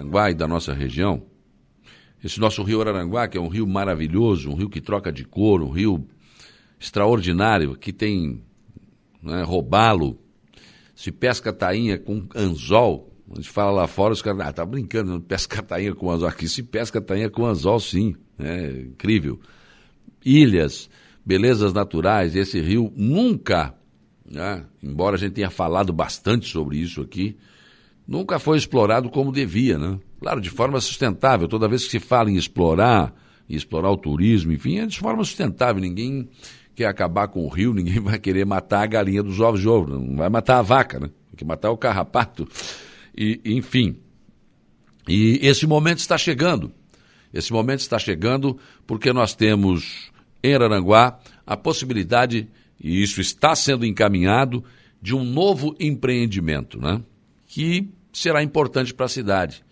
Araranguá e da nossa região, esse nosso rio Araranguá, que é um rio maravilhoso, um rio que troca de cor, um rio extraordinário, que tem né, robalo, se pesca tainha com anzol, a gente fala lá fora, os caras, ah, tá brincando, não pesca tainha com anzol. Aqui se pesca tainha com anzol, sim. É incrível. Ilhas, belezas naturais, esse rio nunca, né, embora a gente tenha falado bastante sobre isso aqui, nunca foi explorado como devia, né? Claro, de forma sustentável. Toda vez que se fala em explorar, em explorar o turismo, enfim, é de forma sustentável. Ninguém quer acabar com o rio, ninguém vai querer matar a galinha dos ovos de ovo, não vai matar a vaca, né? Tem que matar o carrapato. E, enfim. E esse momento está chegando. Esse momento está chegando porque nós temos em Araranguá a possibilidade, e isso está sendo encaminhado, de um novo empreendimento, né? Que será importante para a cidade.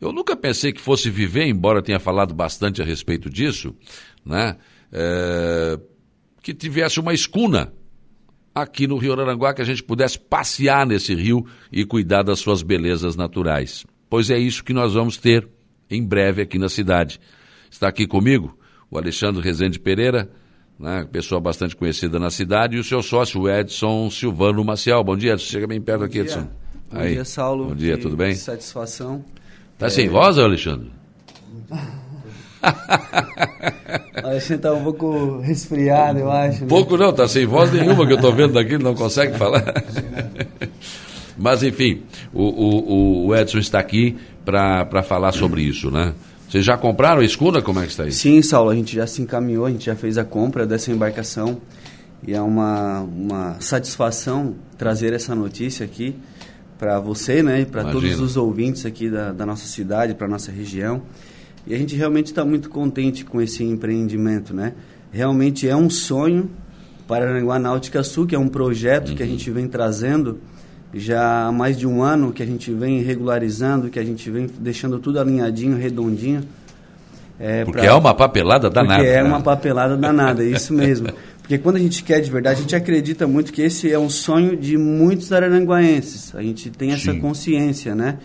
Eu nunca pensei que fosse viver, embora tenha falado bastante a respeito disso, né? É, que tivesse uma escuna aqui no Rio Araranguá, que a gente pudesse passear nesse rio e cuidar das suas belezas naturais. Pois é isso que nós vamos ter em breve aqui na cidade. Está aqui comigo o Alexandre Rezende Pereira, né, pessoa bastante conhecida na cidade, e o seu sócio, o Edson Silvano Maciel. Bom dia, Edson. Chega bem perto Bom aqui, dia. Edson. Bom Aí. dia, Saulo. Bom dia, tudo bem? Satisfação. Tá é... sem voz, Alexandre? A gente tá um pouco resfriado, eu acho. Né? Pouco não, tá sem voz nenhuma que eu tô vendo daqui, não consegue falar. Mas enfim, o, o, o Edson está aqui para falar sobre isso, né? Vocês já compraram a escuna? Como é que está isso? Sim, Saulo, a gente já se encaminhou, a gente já fez a compra dessa embarcação e é uma, uma satisfação trazer essa notícia aqui para você, né, e para todos os ouvintes aqui da, da nossa cidade, para nossa região. E a gente realmente está muito contente com esse empreendimento, né? Realmente é um sonho para Aranguá Náutica Sul, que é um projeto uhum. que a uhum. gente vem trazendo já há mais de um ano, que a gente vem regularizando, que a gente vem deixando tudo alinhadinho, redondinho. É, porque pra... é uma papelada danada. Porque é né? uma papelada danada, é isso mesmo. Porque quando a gente quer de verdade, a gente acredita muito que esse é um sonho de muitos araranguaenses. A gente tem essa Sim. consciência, né?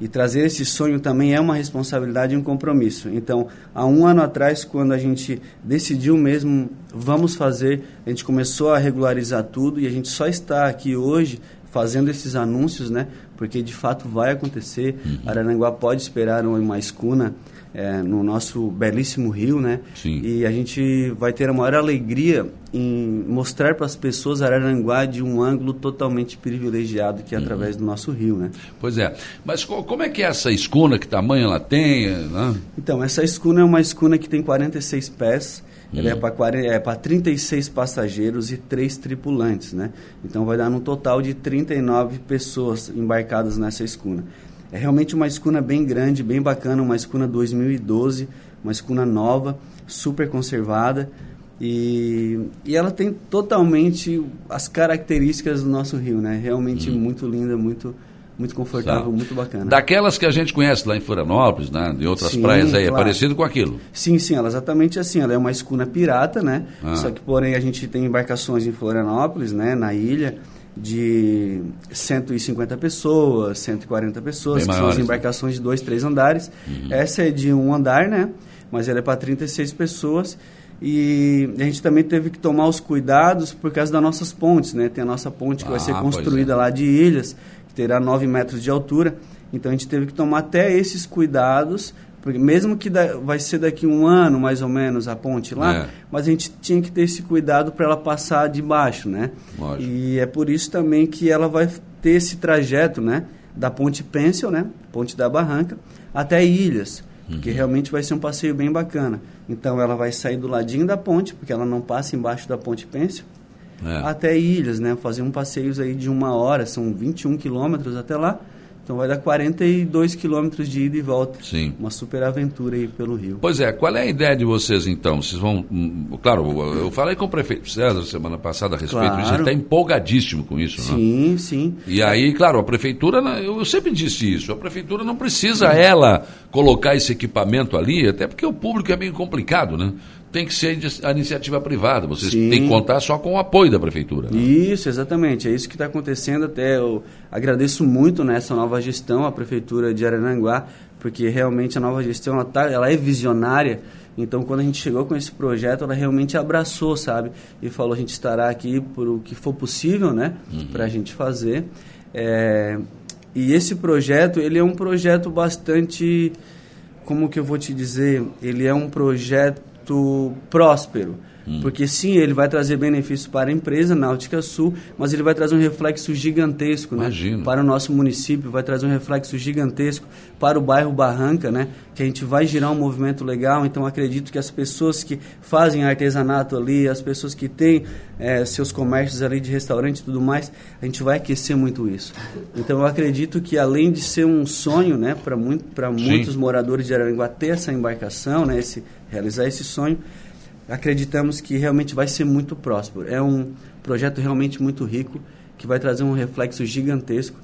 E trazer esse sonho também é uma responsabilidade e um compromisso. Então, há um ano atrás, quando a gente decidiu mesmo, vamos fazer, a gente começou a regularizar tudo e a gente só está aqui hoje fazendo esses anúncios, né? Porque de fato vai acontecer. Uhum. Araranguá pode esperar uma escuna é, no nosso belíssimo rio, né? Sim. E a gente vai ter a maior alegria em mostrar para as pessoas Araranguá de um ângulo totalmente privilegiado que é uhum. através do nosso rio, né? Pois é. Mas como é que é essa escuna? Que tamanho ela tem? Né? Então, essa escuna é uma escuna que tem 46 pés. Uhum. Ela é para é 36 passageiros e 3 tripulantes, né? Então vai dar um total de 39 pessoas embarcadas nessa escuna. É realmente uma escuna bem grande, bem bacana, uma escuna 2012, uma escuna nova, super conservada. E, e ela tem totalmente as características do nosso rio, né? Realmente hum. muito linda, muito muito confortável, muito bacana. Daquelas que a gente conhece lá em Florianópolis, né? De outras sim, praias aí, é claro. é parecido com aquilo. Sim, sim, ela é exatamente assim. Ela é uma escuna pirata, né? Ah. Só que, porém, a gente tem embarcações em Florianópolis, né? Na ilha de 150 pessoas, 140 pessoas, Bem que são as embarcações de dois, três andares. Uhum. Essa é de um andar, né? Mas ela é para 36 pessoas. E a gente também teve que tomar os cuidados por causa das nossas pontes, né? Tem a nossa ponte que ah, vai ser construída é. lá de ilhas, que terá 9 metros de altura. Então a gente teve que tomar até esses cuidados porque mesmo que da, vai ser daqui um ano, mais ou menos, a ponte lá, é. mas a gente tinha que ter esse cuidado para ela passar de baixo, né? Lógico. E é por isso também que ela vai ter esse trajeto, né? Da ponte Pencil, né? Ponte da Barranca, até Ilhas, uhum. que realmente vai ser um passeio bem bacana. Então ela vai sair do ladinho da ponte, porque ela não passa embaixo da ponte Pencil, é. até Ilhas, né? Fazer um passeio aí de uma hora, são 21 quilômetros até lá então vai dar 42 quilômetros de ida e volta. Sim. Uma super aventura aí pelo Rio. Pois é, qual é a ideia de vocês então? Vocês vão. Hum, claro, eu falei com o prefeito César semana passada a respeito claro. disso, ele está empolgadíssimo com isso, né? Sim, sim. E aí, claro, a prefeitura, eu sempre disse isso, a prefeitura não precisa ela colocar esse equipamento ali, até porque o público é meio complicado, né? Tem que ser a iniciativa privada. Vocês Sim. têm que contar só com o apoio da prefeitura. Né? Isso, exatamente. É isso que está acontecendo. Até eu agradeço muito nessa nova gestão, a prefeitura de Araranguá, porque realmente a nova gestão ela, tá, ela é visionária. Então, quando a gente chegou com esse projeto, ela realmente abraçou, sabe? E falou: a gente estará aqui por o que for possível, né? Uhum. Para a gente fazer. É, e esse projeto, ele é um projeto bastante. Como que eu vou te dizer? Ele é um projeto próspero. Hum. Porque sim, ele vai trazer benefícios para a empresa Náutica Sul, mas ele vai trazer um reflexo gigantesco né, para o nosso município, vai trazer um reflexo gigantesco para o bairro Barranca, né, que a gente vai girar um movimento legal. Então acredito que as pessoas que fazem artesanato ali, as pessoas que têm é, seus comércios ali de restaurante e tudo mais, a gente vai aquecer muito isso. Então eu acredito que além de ser um sonho né, para muito, muitos moradores de Araranguá ter essa embarcação, né, esse, realizar esse sonho, acreditamos que realmente vai ser muito próspero. É um projeto realmente muito rico, que vai trazer um reflexo gigantesco,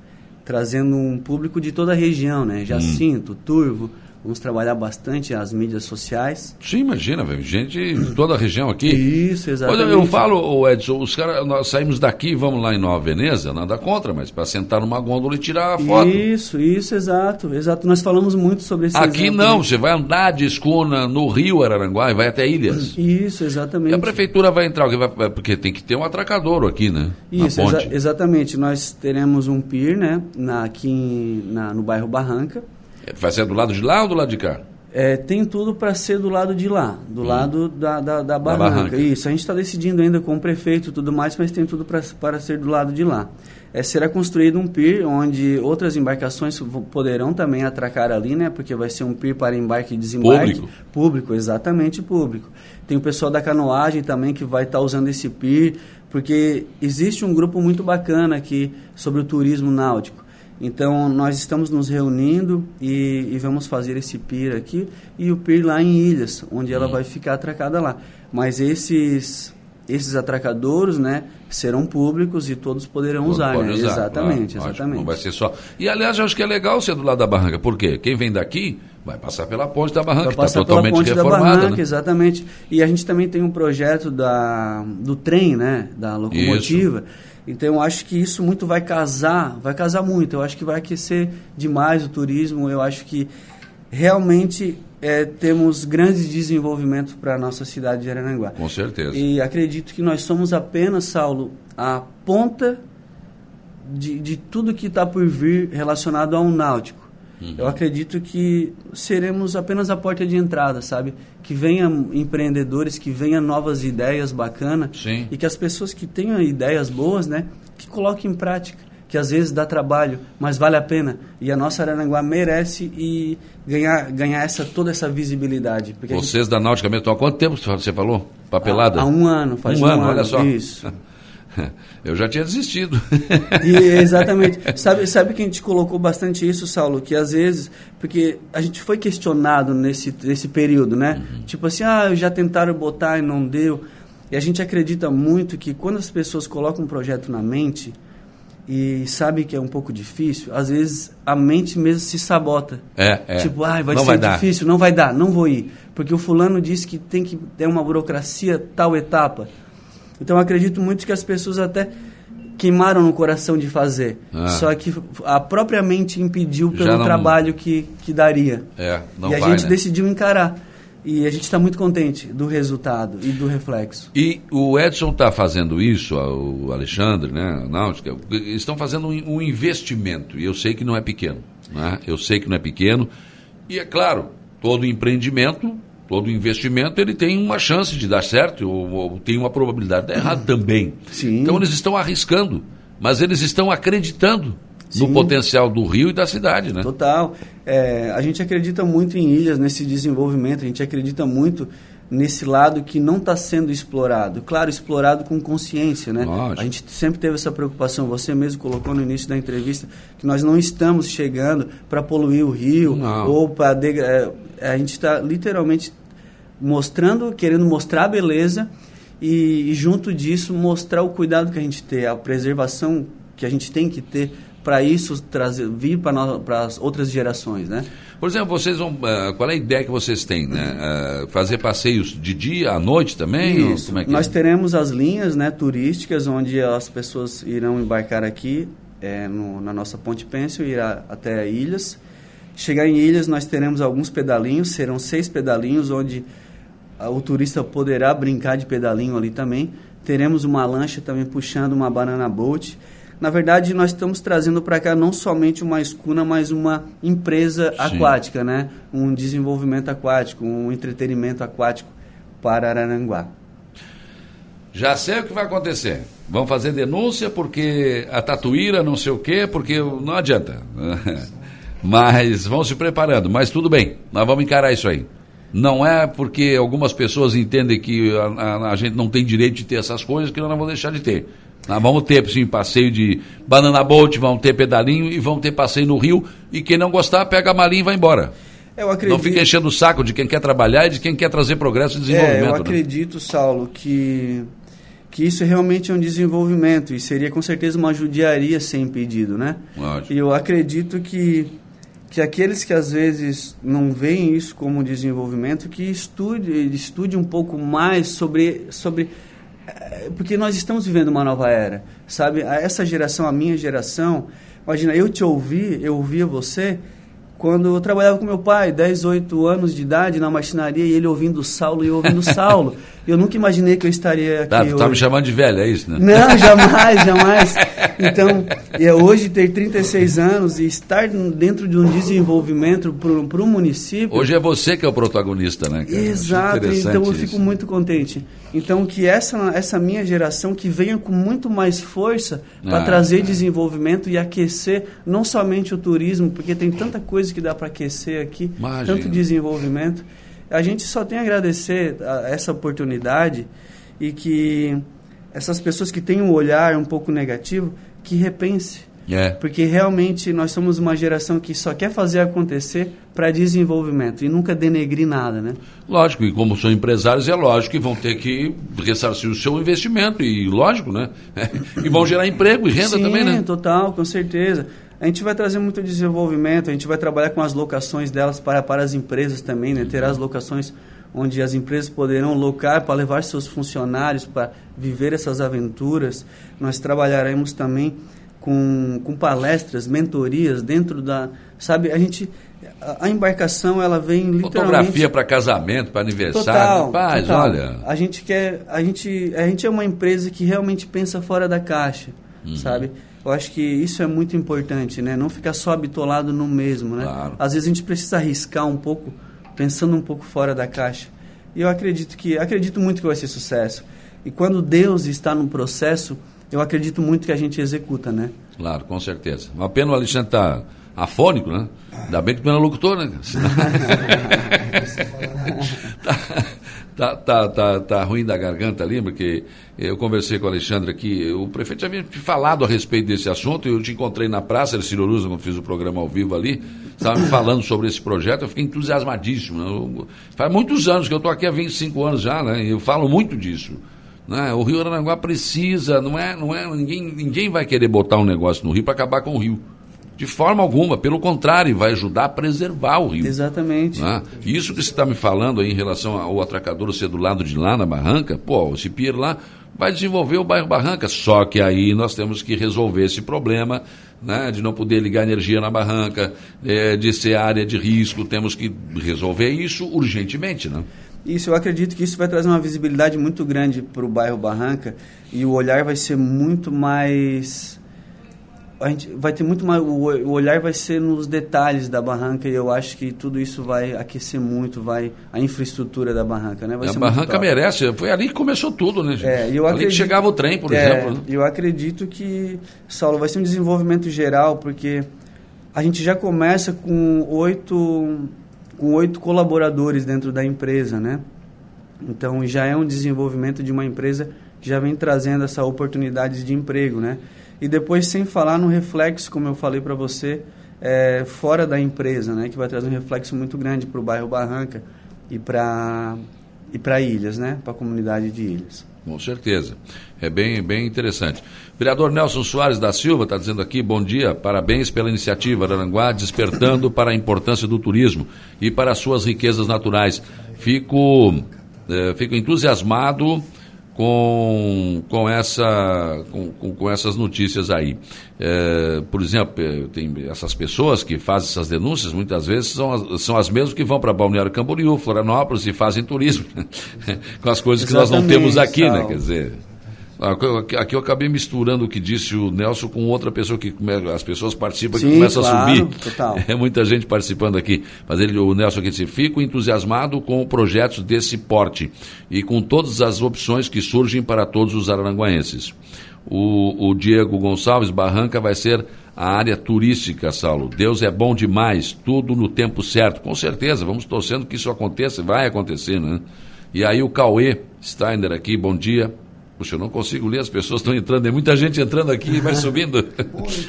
trazendo um público de toda a região, né? Jacinto. Turvo, Vamos trabalhar bastante as mídias sociais. Sim, imagina, velho. Gente de toda a região aqui. Isso, exatamente. Olha, eu falo, Edson, os caras, nós saímos daqui, vamos lá em Nova Veneza, nada contra, mas para sentar numa gôndola e tirar a foto. Isso, isso, exato, exato. Nós falamos muito sobre esse Aqui exemplo, não, né? você vai andar de escuna no Rio Araranguá e vai até Ilhas. Isso, exatamente. E a prefeitura vai entrar, porque tem que ter um atracadouro aqui, né? Isso, exa exatamente. Nós teremos um pier, né, na, aqui na, no bairro Barranca Vai ser do lado de lá ou do lado de cá? É, tem tudo para ser do lado de lá, do hum. lado da, da, da, barranca. da, barranca. Isso, a gente está decidindo ainda com o prefeito e tudo mais, mas tem tudo para ser do lado de lá. É, será construído um pier onde outras embarcações poderão também atracar ali, né? Porque vai ser um pier para embarque e desembarque. Público. Público, exatamente público. Tem o pessoal da canoagem também que vai estar tá usando esse pier, porque existe um grupo muito bacana aqui sobre o turismo náutico. Então, nós estamos nos reunindo e, e, vamos fazer esse PIR aqui e o PIR lá em Ilhas, onde ela uhum. vai ficar atracada lá. Mas esses esses atracadouros, né, serão públicos e todos poderão usar, né? usar, Exatamente, claro, exatamente. Não vai ser só. E aliás, eu acho que é legal ser do lado da barranca, por quê? Quem vem daqui vai passar pela ponte da barranca, que está totalmente ponte reformada. Da barranca, né? Exatamente. E a gente também tem um projeto da, do trem, né, da locomotiva. Isso então eu acho que isso muito vai casar, vai casar muito. Eu acho que vai aquecer demais o turismo. Eu acho que realmente é, temos grandes desenvolvimentos para a nossa cidade de Arananguá. Com certeza. E acredito que nós somos apenas, Saulo, a ponta de, de tudo que está por vir relacionado ao náutico. Uhum. Eu acredito que seremos apenas a porta de entrada, sabe? Que venham empreendedores, que venham novas ideias bacanas e que as pessoas que tenham ideias boas, né, que coloquem em prática. Que às vezes dá trabalho, mas vale a pena. E a nossa Araranguá merece e ganhar, ganhar essa, toda essa visibilidade. Vocês gente... da Náutica mesmo, há quanto tempo você falou? Papelada? Há, há um ano, faz um, um ano, ano, olha só. Isso. Eu já tinha desistido. E, exatamente. sabe, sabe que a gente colocou bastante isso, Saulo? Que às vezes, porque a gente foi questionado nesse, nesse período, né? Uhum. Tipo assim, ah, já tentaram botar e não deu. E a gente acredita muito que quando as pessoas colocam um projeto na mente e sabe que é um pouco difícil, às vezes a mente mesmo se sabota. É, é. Tipo, ah, vai não ser vai difícil, dar. não vai dar, não vou ir. Porque o fulano disse que tem que ter uma burocracia tal etapa. Então acredito muito que as pessoas até queimaram no coração de fazer. Ah. Só que a própria mente impediu pelo não... trabalho que, que daria. É, e a vai, gente né? decidiu encarar. E a gente está muito contente do resultado e do reflexo. E o Edson está fazendo isso, o Alexandre, né, a Náutica, estão fazendo um, um investimento. E eu sei que não é pequeno. Né? Eu sei que não é pequeno. E é claro, todo empreendimento todo investimento ele tem uma chance de dar certo ou, ou tem uma probabilidade de dar errado também. Sim. Então eles estão arriscando, mas eles estão acreditando Sim. no potencial do Rio e da cidade, né? Total. É, a gente acredita muito em ilhas, nesse desenvolvimento, a gente acredita muito nesse lado que não está sendo explorado. Claro, explorado com consciência, né? Lógico. A gente sempre teve essa preocupação. Você mesmo colocou no início da entrevista que nós não estamos chegando para poluir o rio não. ou para é, a gente está literalmente mostrando, querendo mostrar a beleza e, e, junto disso mostrar o cuidado que a gente tem, a preservação que a gente tem que ter para isso trazer vir para as outras gerações, né? Por exemplo, vocês vão. Uh, qual é a ideia que vocês têm? Né? Uh, fazer passeios de dia à noite também? Isso. É Nós é? teremos as linhas né, turísticas onde as pessoas irão embarcar aqui é, no, na nossa Ponte Pêncil, irá até Ilhas. Chegar em Ilhas, nós teremos alguns pedalinhos, serão seis pedalinhos, onde o turista poderá brincar de pedalinho ali também. Teremos uma lancha também puxando uma banana boat na verdade, nós estamos trazendo para cá não somente uma escuna, mas uma empresa Sim. aquática, né? Um desenvolvimento aquático, um entretenimento aquático para Araranguá. Já sei o que vai acontecer. Vão fazer denúncia porque a tatuíra não sei o quê, porque não adianta. Mas vão se preparando. Mas tudo bem, nós vamos encarar isso aí. Não é porque algumas pessoas entendem que a, a, a gente não tem direito de ter essas coisas que nós não vamos deixar de ter. Nós vamos ter, sim, passeio de banana boat, vamos ter pedalinho e vamos ter passeio no rio. E quem não gostar, pega a malinha e vai embora. Eu acredito... Não fica enchendo o saco de quem quer trabalhar e de quem quer trazer progresso e desenvolvimento. É, eu né? acredito, né? Saulo, que, que isso realmente é um desenvolvimento e seria com certeza uma judiaria ser impedido, né? Lógico. E eu acredito que, que aqueles que às vezes não veem isso como desenvolvimento, que estude, estude um pouco mais sobre, sobre é, porque nós estamos vivendo uma nova era, sabe? Essa geração, a minha geração, imagina, eu te ouvi, eu ouvia você quando eu trabalhava com meu pai, 10, 8 anos de idade, na marcenaria, e ele ouvindo Saulo e eu ouvindo Saulo. Eu nunca imaginei que eu estaria aqui. Tá, tu tá me chamando de velho, é isso, né? Não, jamais, jamais. Então, é hoje ter 36 anos e estar dentro de um desenvolvimento para o município. Hoje é você que é o protagonista, né? Cara? Exato, então eu fico muito contente. Então, que essa, essa minha geração que venha com muito mais força para ah, trazer desenvolvimento e aquecer não somente o turismo, porque tem tanta coisa que dá para aquecer aqui, Imagina. tanto desenvolvimento a gente só tem a agradecer a essa oportunidade e que essas pessoas que têm um olhar um pouco negativo, que repense. Yeah. É. Porque realmente nós somos uma geração que só quer fazer acontecer para desenvolvimento e nunca denegrir nada, né? Lógico, e como são empresários, é lógico que vão ter que ressarcir o seu investimento, e lógico, né? e vão gerar emprego e renda Sim, também, né? total, com certeza. A gente vai trazer muito desenvolvimento, a gente vai trabalhar com as locações delas para, para as empresas também, né? Terá as locações onde as empresas poderão locar para levar seus funcionários para viver essas aventuras. Nós trabalharemos também com, com palestras, mentorias dentro da... Sabe, a gente... A, a embarcação, ela vem literalmente... Fotografia para casamento, para aniversário. Total, Paz, total. olha... A gente quer... A gente, a gente é uma empresa que realmente pensa fora da caixa, uhum. sabe? Eu acho que isso é muito importante, né? Não ficar só habitolado no mesmo, né? Claro. Às vezes a gente precisa arriscar um pouco, pensando um pouco fora da caixa. E eu acredito que acredito muito que vai ser sucesso. E quando Deus está no processo, eu acredito muito que a gente executa, né? Claro, com certeza. Uma pena o Alexandre estar tá afônico, né? Ainda bem que tu é locutor, né? tá, tá, tá, tá, tá ruim da garganta ali, porque eu conversei com o Alexandre aqui, o prefeito já havia falado a respeito desse assunto, eu te encontrei na praça, ele Ciroruza, quando fiz o programa ao vivo ali, estava me falando sobre esse projeto, eu fiquei entusiasmadíssimo. Eu, faz muitos anos que eu estou aqui há 25 anos já, né? eu falo muito disso. Né? O Rio Aranguá precisa, não é, não é, ninguém, ninguém vai querer botar um negócio no Rio para acabar com o Rio. De forma alguma, pelo contrário, vai ajudar a preservar o rio. Exatamente. Né? Isso que você está me falando aí em relação ao atracador ser do lado de lá na barranca, pô, esse pier lá vai desenvolver o bairro Barranca. Só que aí nós temos que resolver esse problema né, de não poder ligar energia na barranca, é, de ser área de risco. Temos que resolver isso urgentemente. Né? Isso, eu acredito que isso vai trazer uma visibilidade muito grande para o bairro Barranca e o olhar vai ser muito mais a gente vai ter muito mais o olhar vai ser nos detalhes da barranca e eu acho que tudo isso vai aquecer muito vai a infraestrutura da barranca né vai a barranca merece foi ali que começou tudo né gente? É, eu ali acredito, que chegava o trem por é, exemplo né? eu acredito que Saulo vai ser um desenvolvimento geral porque a gente já começa com oito com oito colaboradores dentro da empresa né então já é um desenvolvimento de uma empresa que já vem trazendo essa oportunidade de emprego né e depois sem falar no reflexo, como eu falei para você, é, fora da empresa, né, que vai trazer um reflexo muito grande para o bairro Barranca e para e para ilhas, né? Para a comunidade de ilhas. Com certeza. É bem, bem interessante. Vereador Nelson Soares da Silva está dizendo aqui, bom dia, parabéns pela iniciativa Araranguá, despertando para a importância do turismo e para as suas riquezas naturais. Fico, eh, fico entusiasmado com, com, essa, com, com essas notícias aí. É, por exemplo, eh, tem essas pessoas que fazem essas denúncias, muitas vezes são as, são as mesmas que vão para Balneário Camboriú, Florianópolis e fazem turismo, com as coisas que Exatamente, nós não temos aqui, né? Quer dizer, Aqui eu acabei misturando o que disse o Nelson com outra pessoa que as pessoas participam Sim, que começa claro, a subir. Total. É muita gente participando aqui. Mas ele, o Nelson aqui disse: fico entusiasmado com projetos desse porte e com todas as opções que surgem para todos os araranguaenses. O, o Diego Gonçalves Barranca vai ser a área turística, Saulo. Deus é bom demais, tudo no tempo certo. Com certeza, vamos torcendo que isso aconteça, vai acontecer, né? E aí o Cauê Steiner aqui, bom dia. Puxa, eu não consigo ler, as pessoas estão entrando, tem muita gente entrando aqui e vai subindo.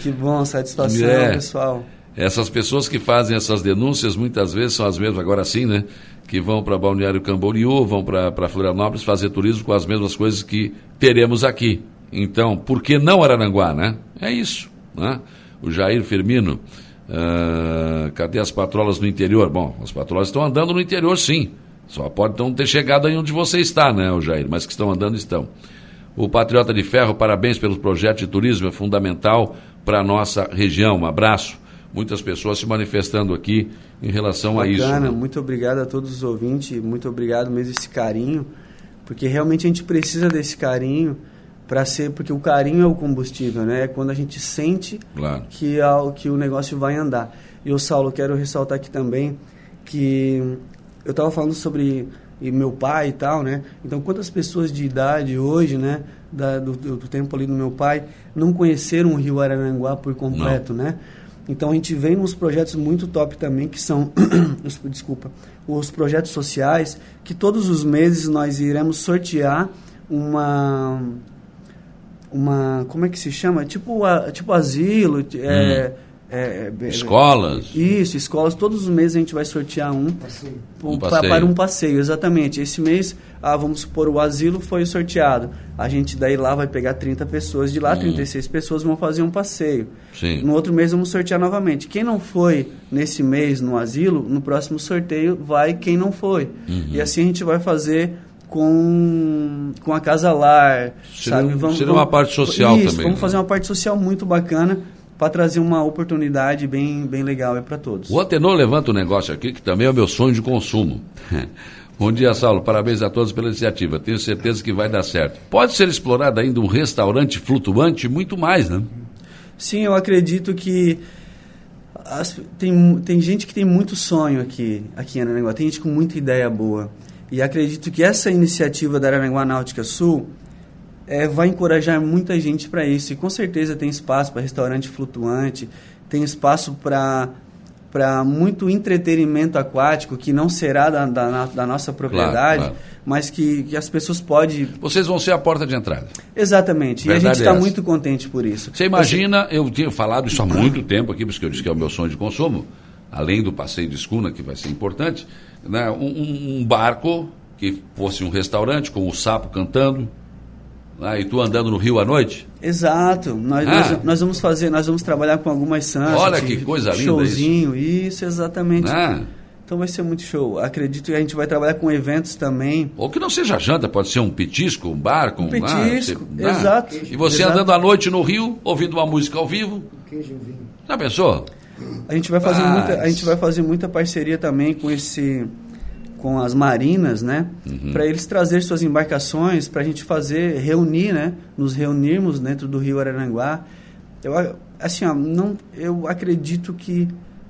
que bom, satisfação, é. pessoal. Essas pessoas que fazem essas denúncias muitas vezes são as mesmas, agora sim, né? Que vão para Balneário Camboriú, vão para Florianópolis fazer turismo com as mesmas coisas que teremos aqui. Então, por que não Araranguá, né? É isso, né? O Jair Firmino, uh, cadê as patrolas no interior? Bom, as patrolas estão andando no interior, sim. Só pode não ter chegado aí onde você está, né, o Jair? Mas que estão andando, estão. O Patriota de Ferro, parabéns pelos projetos de turismo, é fundamental para a nossa região. Um abraço. Muitas pessoas se manifestando aqui em relação Bacana, a isso. Né? Muito obrigado a todos os ouvintes, muito obrigado mesmo esse carinho, porque realmente a gente precisa desse carinho para ser, porque o carinho é o combustível, né? É quando a gente sente claro. que, que o negócio vai andar. E o Saulo, quero ressaltar aqui também que eu estava falando sobre e meu pai e tal, né? Então, quantas pessoas de idade hoje, né, da, do, do, tempo ali do meu pai, não conheceram o Rio Araranguá por completo, não. né? Então, a gente vem nos projetos muito top também, que são, desculpa, os projetos sociais, que todos os meses nós iremos sortear uma uma como é que se chama tipo a, tipo asilo hum é, é, escolas. Isso, escolas. Todos os meses a gente vai sortear um, um passeio. para um passeio, exatamente. Esse mês, ah, vamos supor, o asilo foi sorteado. A gente daí lá vai pegar 30 pessoas, de lá hum. 36 pessoas vão fazer um passeio. Sim. No outro mês vamos sortear novamente. Quem não foi nesse mês no asilo, no próximo sorteio vai quem não foi. Uhum. E assim a gente vai fazer com, com a Casa Lar, seria, sabe? Vamos, seria uma parte social isso, também. Vamos né? fazer uma parte social muito bacana para trazer uma oportunidade bem, bem legal para todos. O Atenor levanta um negócio aqui que também é o meu sonho de consumo. Bom dia, Saulo. Parabéns a todos pela iniciativa. Tenho certeza que vai dar certo. Pode ser explorado ainda um restaurante flutuante muito mais, né? Sim, eu acredito que as, tem, tem gente que tem muito sonho aqui, aqui em Aranaguá. Tem gente com muita ideia boa. E acredito que essa iniciativa da Aranaguá Náutica Sul é, vai encorajar muita gente para isso. E com certeza tem espaço para restaurante flutuante, tem espaço para para muito entretenimento aquático que não será da, da, da nossa propriedade, claro, claro. mas que, que as pessoas podem. Vocês vão ser a porta de entrada. Exatamente. Verdade e a gente está é muito contente por isso. Você imagina, Você... eu tinha falado isso há muito tempo aqui, porque eu disse que é o meu sonho de consumo, além do passeio de escuna, que vai ser importante, né? um, um barco que fosse um restaurante com o sapo cantando, ah, e tu andando no Rio à noite? Exato. Nós, ah. nós, nós, vamos fazer, nós vamos trabalhar com algumas santas. Olha que coisa linda showzinho, isso. isso exatamente. Ah. Então vai ser muito show. Acredito que a gente vai trabalhar com eventos também. Ou que não seja janta, pode ser um petisco, um barco, um, um petisco. Ah, você, exato. E você exato. andando à noite no Rio, ouvindo uma música ao vivo. Queijo vinho. Já pensou? A gente vai fazer muita, a gente vai fazer muita parceria também com esse com as marinas, né? Uhum. Para eles trazer suas embarcações, para a gente fazer, reunir, né? Nos reunirmos dentro do Rio Araranguá. Eu, assim, ó, não, eu acredito que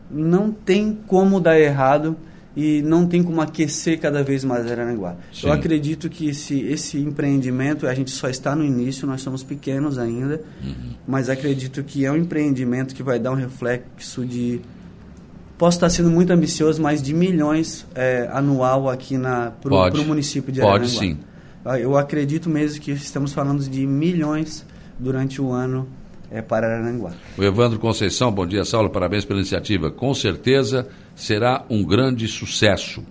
não tem como dar errado e não tem como aquecer cada vez mais Araranguá. Sim. Eu acredito que esse, esse empreendimento, a gente só está no início, nós somos pequenos ainda, uhum. mas acredito que é um empreendimento que vai dar um reflexo de Posso estar sendo muito ambicioso, mas de milhões é, anual aqui para o município de Araranguá. Pode sim. Ah, eu acredito mesmo que estamos falando de milhões durante o ano é, para Araranguá. O Evandro Conceição, bom dia, Saulo, parabéns pela iniciativa. Com certeza será um grande sucesso.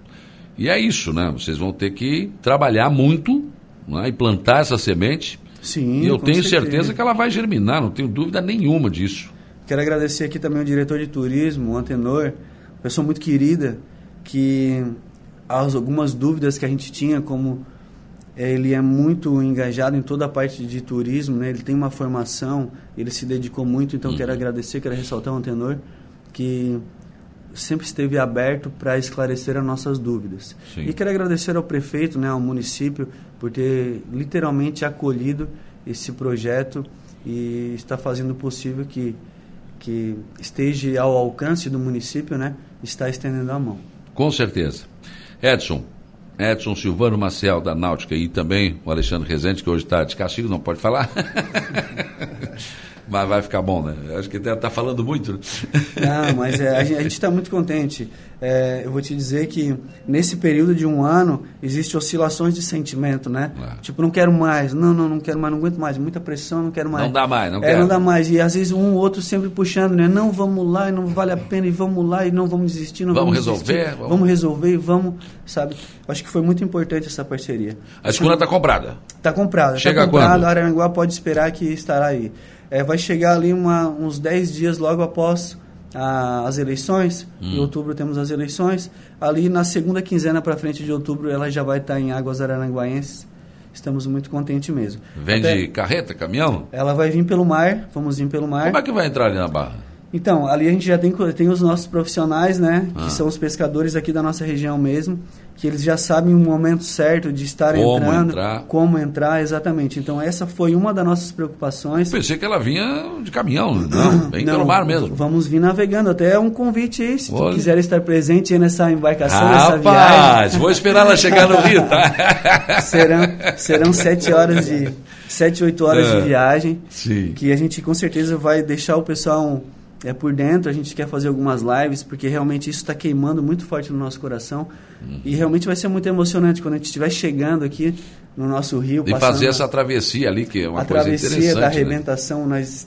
E é isso, né? Vocês vão ter que trabalhar muito né? e plantar essa semente. Sim, e eu tenho certeza. certeza que ela vai germinar, não tenho dúvida nenhuma disso. Quero agradecer aqui também o diretor de turismo, o Antenor, pessoa muito querida, que as, algumas dúvidas que a gente tinha, como é, ele é muito engajado em toda a parte de turismo, né? ele tem uma formação, ele se dedicou muito, então uhum. quero agradecer, quero ressaltar o Antenor, que sempre esteve aberto para esclarecer as nossas dúvidas. Sim. E quero agradecer ao prefeito, né, ao município, por ter literalmente acolhido esse projeto e está fazendo possível que, que esteja ao alcance do município, né, está estendendo a mão. Com certeza. Edson, Edson Silvano Maciel, da Náutica, e também o Alexandre Rezende, que hoje está de castigo, não pode falar. Mas vai ficar bom, né? Acho que está falando muito. Né? Não, mas é, a gente está muito contente. É, eu vou te dizer que nesse período de um ano existem oscilações de sentimento, né? É. Tipo, não quero mais, não, não, não quero mais, não aguento mais, muita pressão, não quero mais. Não dá mais, não é, quero. não dá mais. E às vezes um ou outro sempre puxando, né? Não, vamos lá, e não vale a pena, e vamos lá, e não vamos desistir, não vamos, vamos resolver. Vamos... vamos resolver, e vamos, sabe? Acho que foi muito importante essa parceria. A escola está comprada? Está comprada. Chega tá comprada, quando? A Araranguá pode esperar que estará aí é, vai chegar ali uma, uns 10 dias logo após a, as eleições. Hum. Em outubro temos as eleições. Ali na segunda quinzena para frente de outubro ela já vai estar tá em Águas Araranguaenses. Estamos muito contentes mesmo. Vem de carreta, caminhão? Ela vai vir pelo mar, vamos vir pelo mar. Como é que vai entrar ali na barra? Então, ali a gente já tem, tem os nossos profissionais, né? Ah. Que são os pescadores aqui da nossa região mesmo, que eles já sabem o momento certo de estar como entrando, entrar. como entrar, exatamente. Então, essa foi uma das nossas preocupações. Eu pensei que ela vinha de caminhão, não, vem não, pelo mar mesmo. Vamos vir navegando, até um convite aí, se Olha. tu quiser estar presente nessa embarcação, Rapaz, nessa viagem. vou esperar ela chegar no Rio, tá? serão, serão sete horas de... Sete, oito horas é, de viagem. Sim. Que a gente com certeza vai deixar o pessoal... Um, é por dentro, a gente quer fazer algumas lives, porque realmente isso está queimando muito forte no nosso coração. Uhum. E realmente vai ser muito emocionante quando a gente estiver chegando aqui no nosso rio. E fazer essa travessia ali, que é uma coisa interessante. A travessia da né? arrebentação, né? nós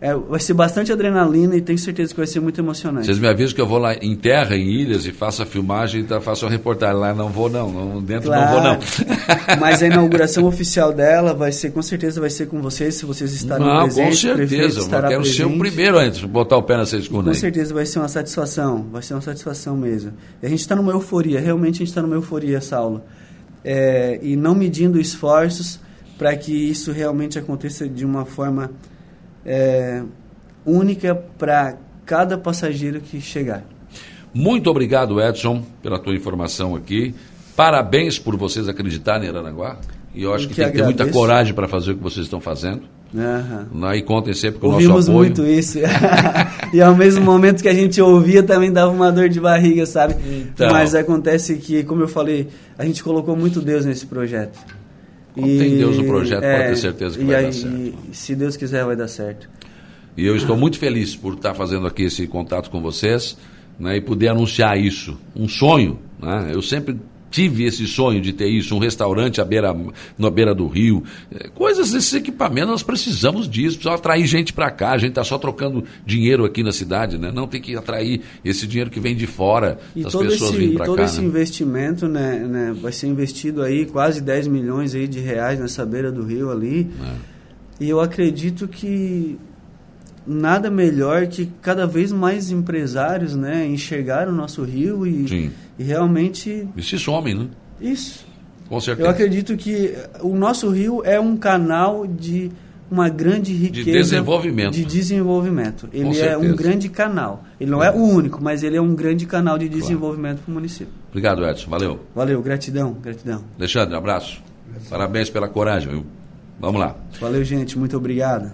é, vai ser bastante adrenalina e tenho certeza que vai ser muito emocionante. Vocês me avisam que eu vou lá em terra, em ilhas, e faço a filmagem e faço a reportagem. Lá não vou não, não dentro claro, não vou não. Mas a inauguração oficial dela vai ser, com certeza vai ser com vocês, se vocês estarem não, presentes. Com certeza, eu quero presente. ser o primeiro antes de botar o pé nessa escuna Com aí. certeza vai ser uma satisfação, vai ser uma satisfação mesmo. E a gente está numa euforia, realmente a gente está numa euforia, Saulo. É, e não medindo esforços para que isso realmente aconteça de uma forma é, única para cada passageiro que chegar. Muito obrigado, Edson, pela tua informação aqui. Parabéns por vocês acreditarem em Aranaguá. E eu acho eu que, que, tem que ter muita coragem para fazer o que vocês estão fazendo. Uhum. E contem sempre com o Ouvimos nosso apoio. muito isso. e ao mesmo momento que a gente ouvia, também dava uma dor de barriga, sabe? Então. Mas acontece que, como eu falei, a gente colocou muito Deus nesse projeto. Quando e, tem Deus no projeto, é, pode ter certeza que vai aí, dar certo. E, se Deus quiser, vai dar certo. E eu estou muito feliz por estar fazendo aqui esse contato com vocês né, e poder anunciar isso. Um sonho. Né? Eu sempre tive esse sonho de ter isso, um restaurante à beira, na beira do rio. É, coisas desses equipamentos, nós precisamos disso, precisamos atrair gente para cá. A gente está só trocando dinheiro aqui na cidade, né? não tem que atrair esse dinheiro que vem de fora, e as todo pessoas esse, virem para cá. E todo esse né? investimento né, né, vai ser investido aí quase 10 milhões aí de reais nessa beira do rio ali. É. E eu acredito que nada melhor que cada vez mais empresários né, enxergar o nosso rio e, e realmente. E se somem, né? Isso. Com certeza. Eu acredito que o nosso rio é um canal de uma grande riqueza de desenvolvimento. De desenvolvimento. Ele é um grande canal. Ele não é. é. o único, mas ele é um grande canal de desenvolvimento claro. para o município. Obrigado, Edson. Valeu. Valeu, gratidão, gratidão. Alexandre, abraço. Parabéns pela coragem, viu? Vamos lá. Valeu, gente. Muito obrigado.